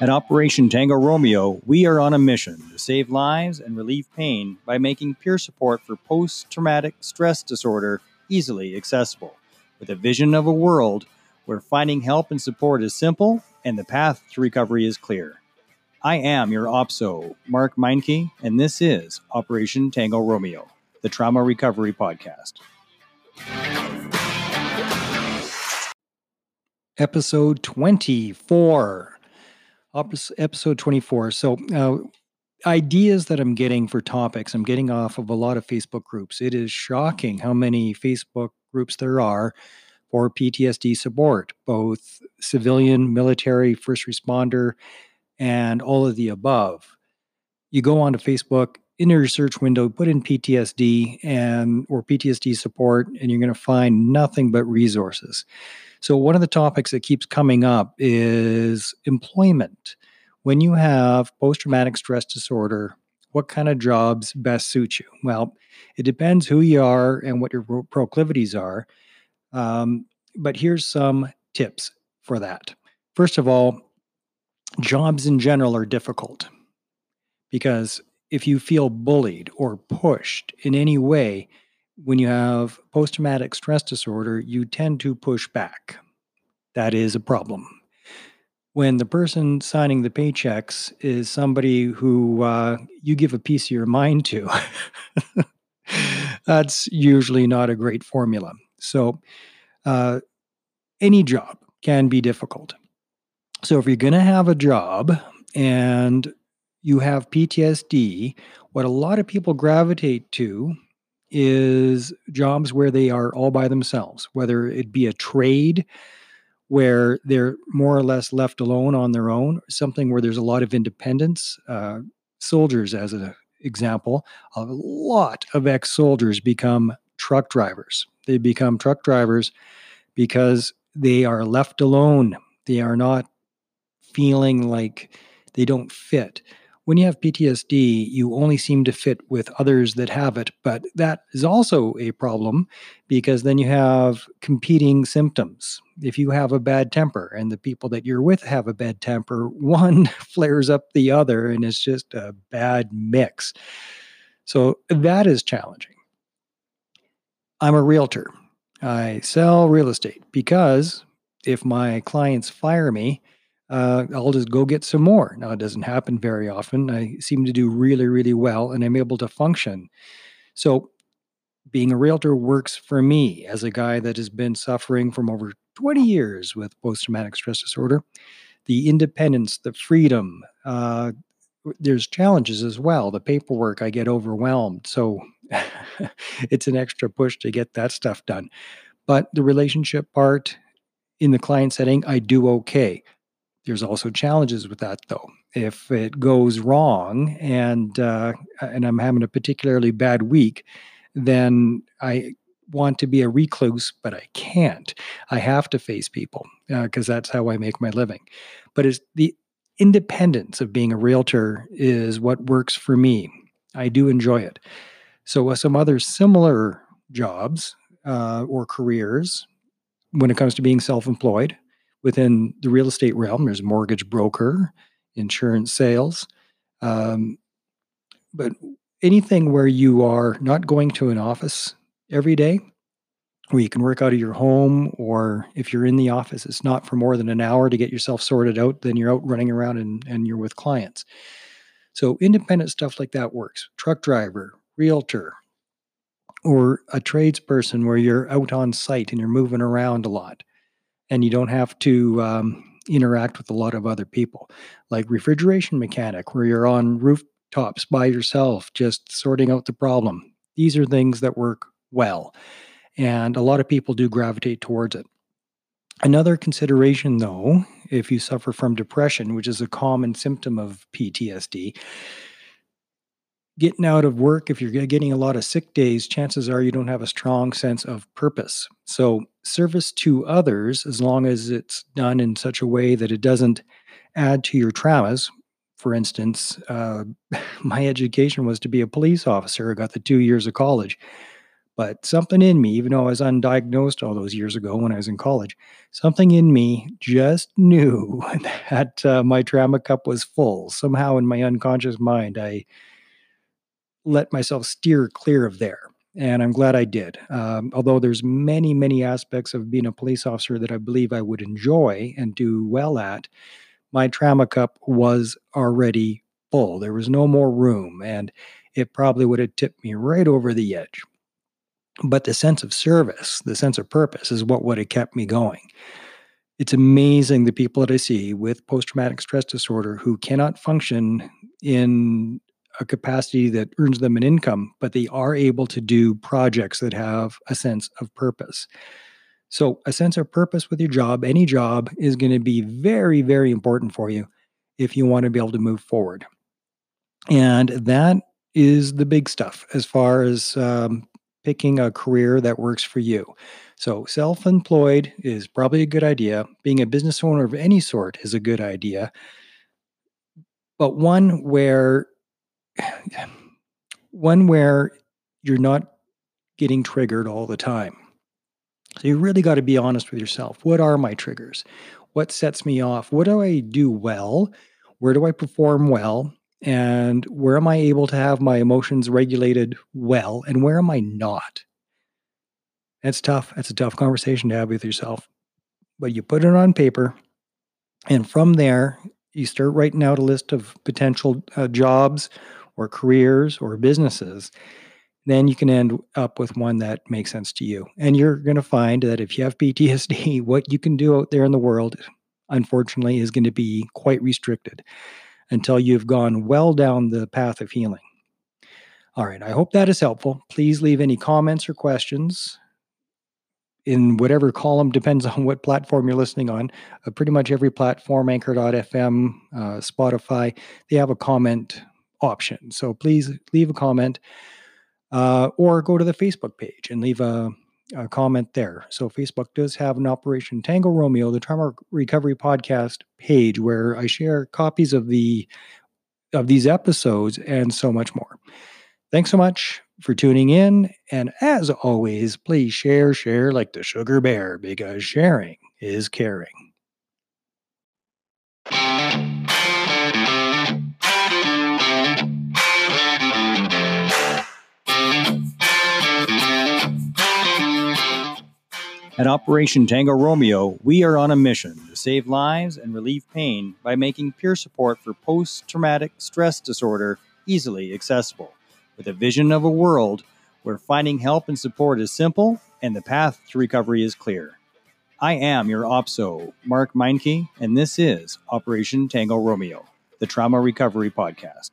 At Operation Tango Romeo, we are on a mission to save lives and relieve pain by making peer support for post traumatic stress disorder easily accessible, with a vision of a world where finding help and support is simple and the path to recovery is clear. I am your OPSO, Mark Meinke, and this is Operation Tango Romeo, the Trauma Recovery Podcast. Episode 24 episode 24. So, uh, ideas that I'm getting for topics, I'm getting off of a lot of Facebook groups. It is shocking how many Facebook groups there are for PTSD support, both civilian, military, first responder, and all of the above. You go onto Facebook, in your search window, put in PTSD and or PTSD support, and you're going to find nothing but resources. So, one of the topics that keeps coming up is employment. When you have post traumatic stress disorder, what kind of jobs best suit you? Well, it depends who you are and what your proclivities are. Um, but here's some tips for that. First of all, jobs in general are difficult because if you feel bullied or pushed in any way, when you have post traumatic stress disorder, you tend to push back. That is a problem. When the person signing the paychecks is somebody who uh, you give a piece of your mind to, that's usually not a great formula. So, uh, any job can be difficult. So, if you're going to have a job and you have PTSD, what a lot of people gravitate to is jobs where they are all by themselves, whether it be a trade where they're more or less left alone on their own, something where there's a lot of independence. Uh, soldiers, as an example, a lot of ex soldiers become truck drivers. They become truck drivers because they are left alone. They are not feeling like they don't fit when you have PTSD, you only seem to fit with others that have it. But that is also a problem because then you have competing symptoms. If you have a bad temper and the people that you're with have a bad temper, one flares up the other and it's just a bad mix. So that is challenging. I'm a realtor. I sell real estate because if my clients fire me, uh, I'll just go get some more. Now, it doesn't happen very often. I seem to do really, really well and I'm able to function. So, being a realtor works for me as a guy that has been suffering from over 20 years with post traumatic stress disorder. The independence, the freedom, uh, there's challenges as well. The paperwork, I get overwhelmed. So, it's an extra push to get that stuff done. But the relationship part in the client setting, I do okay. There's also challenges with that, though. If it goes wrong and uh, and I'm having a particularly bad week, then I want to be a recluse, but I can't. I have to face people because uh, that's how I make my living. But it's the independence of being a realtor is what works for me. I do enjoy it. So, uh, some other similar jobs uh, or careers when it comes to being self employed within the real estate realm, there's mortgage broker, insurance sales. Um, but anything where you are not going to an office every day, where you can work out of your home, or if you're in the office, it's not for more than an hour to get yourself sorted out, then you're out running around and, and you're with clients. So independent stuff like that works. Truck driver, realtor, or a tradesperson where you're out on site and you're moving around a lot and you don't have to um, interact with a lot of other people, like refrigeration mechanic, where you're on rooftops by yourself, just sorting out the problem. These are things that work well, and a lot of people do gravitate towards it. Another consideration, though, if you suffer from depression, which is a common symptom of PTSD, getting out of work, if you're getting a lot of sick days, chances are you don't have a strong sense of purpose. So, service to others, as long as it's done in such a way that it doesn't add to your traumas. For instance, uh, my education was to be a police officer. I got the two years of college. But something in me, even though I was undiagnosed all those years ago when I was in college, something in me just knew that uh, my trauma cup was full. Somehow in my unconscious mind, I let myself steer clear of there. And I'm glad I did. Um, although there's many, many aspects of being a police officer that I believe I would enjoy and do well at, my trauma cup was already full. There was no more room, and it probably would have tipped me right over the edge. But the sense of service, the sense of purpose is what would have kept me going. It's amazing the people that I see with post traumatic stress disorder who cannot function in a capacity that earns them an income, but they are able to do projects that have a sense of purpose. So, a sense of purpose with your job, any job, is going to be very, very important for you if you want to be able to move forward. And that is the big stuff as far as um, picking a career that works for you. So, self employed is probably a good idea. Being a business owner of any sort is a good idea, but one where one where you're not getting triggered all the time. So you really got to be honest with yourself. What are my triggers? What sets me off? What do I do well? Where do I perform well? and where am I able to have my emotions regulated well, and where am I not? That's tough. That's a tough conversation to have with yourself. But you put it on paper, and from there, you start writing out a list of potential uh, jobs or careers or businesses. Then you can end up with one that makes sense to you. And you're going to find that if you have PTSD, what you can do out there in the world, unfortunately, is going to be quite restricted until you've gone well down the path of healing. All right, I hope that is helpful. Please leave any comments or questions in whatever column, depends on what platform you're listening on. Uh, pretty much every platform, Anchor.fm, uh, Spotify, they have a comment option. So please leave a comment uh, or go to the Facebook page and leave a a comment there. So Facebook does have an Operation Tango Romeo, the Trauma Recovery Podcast page, where I share copies of the of these episodes and so much more. Thanks so much for tuning in, and as always, please share, share like the sugar bear because sharing is caring. At Operation Tango Romeo, we are on a mission to save lives and relieve pain by making peer support for post traumatic stress disorder easily accessible, with a vision of a world where finding help and support is simple and the path to recovery is clear. I am your OPSO, Mark Meinke, and this is Operation Tango Romeo, the Trauma Recovery Podcast.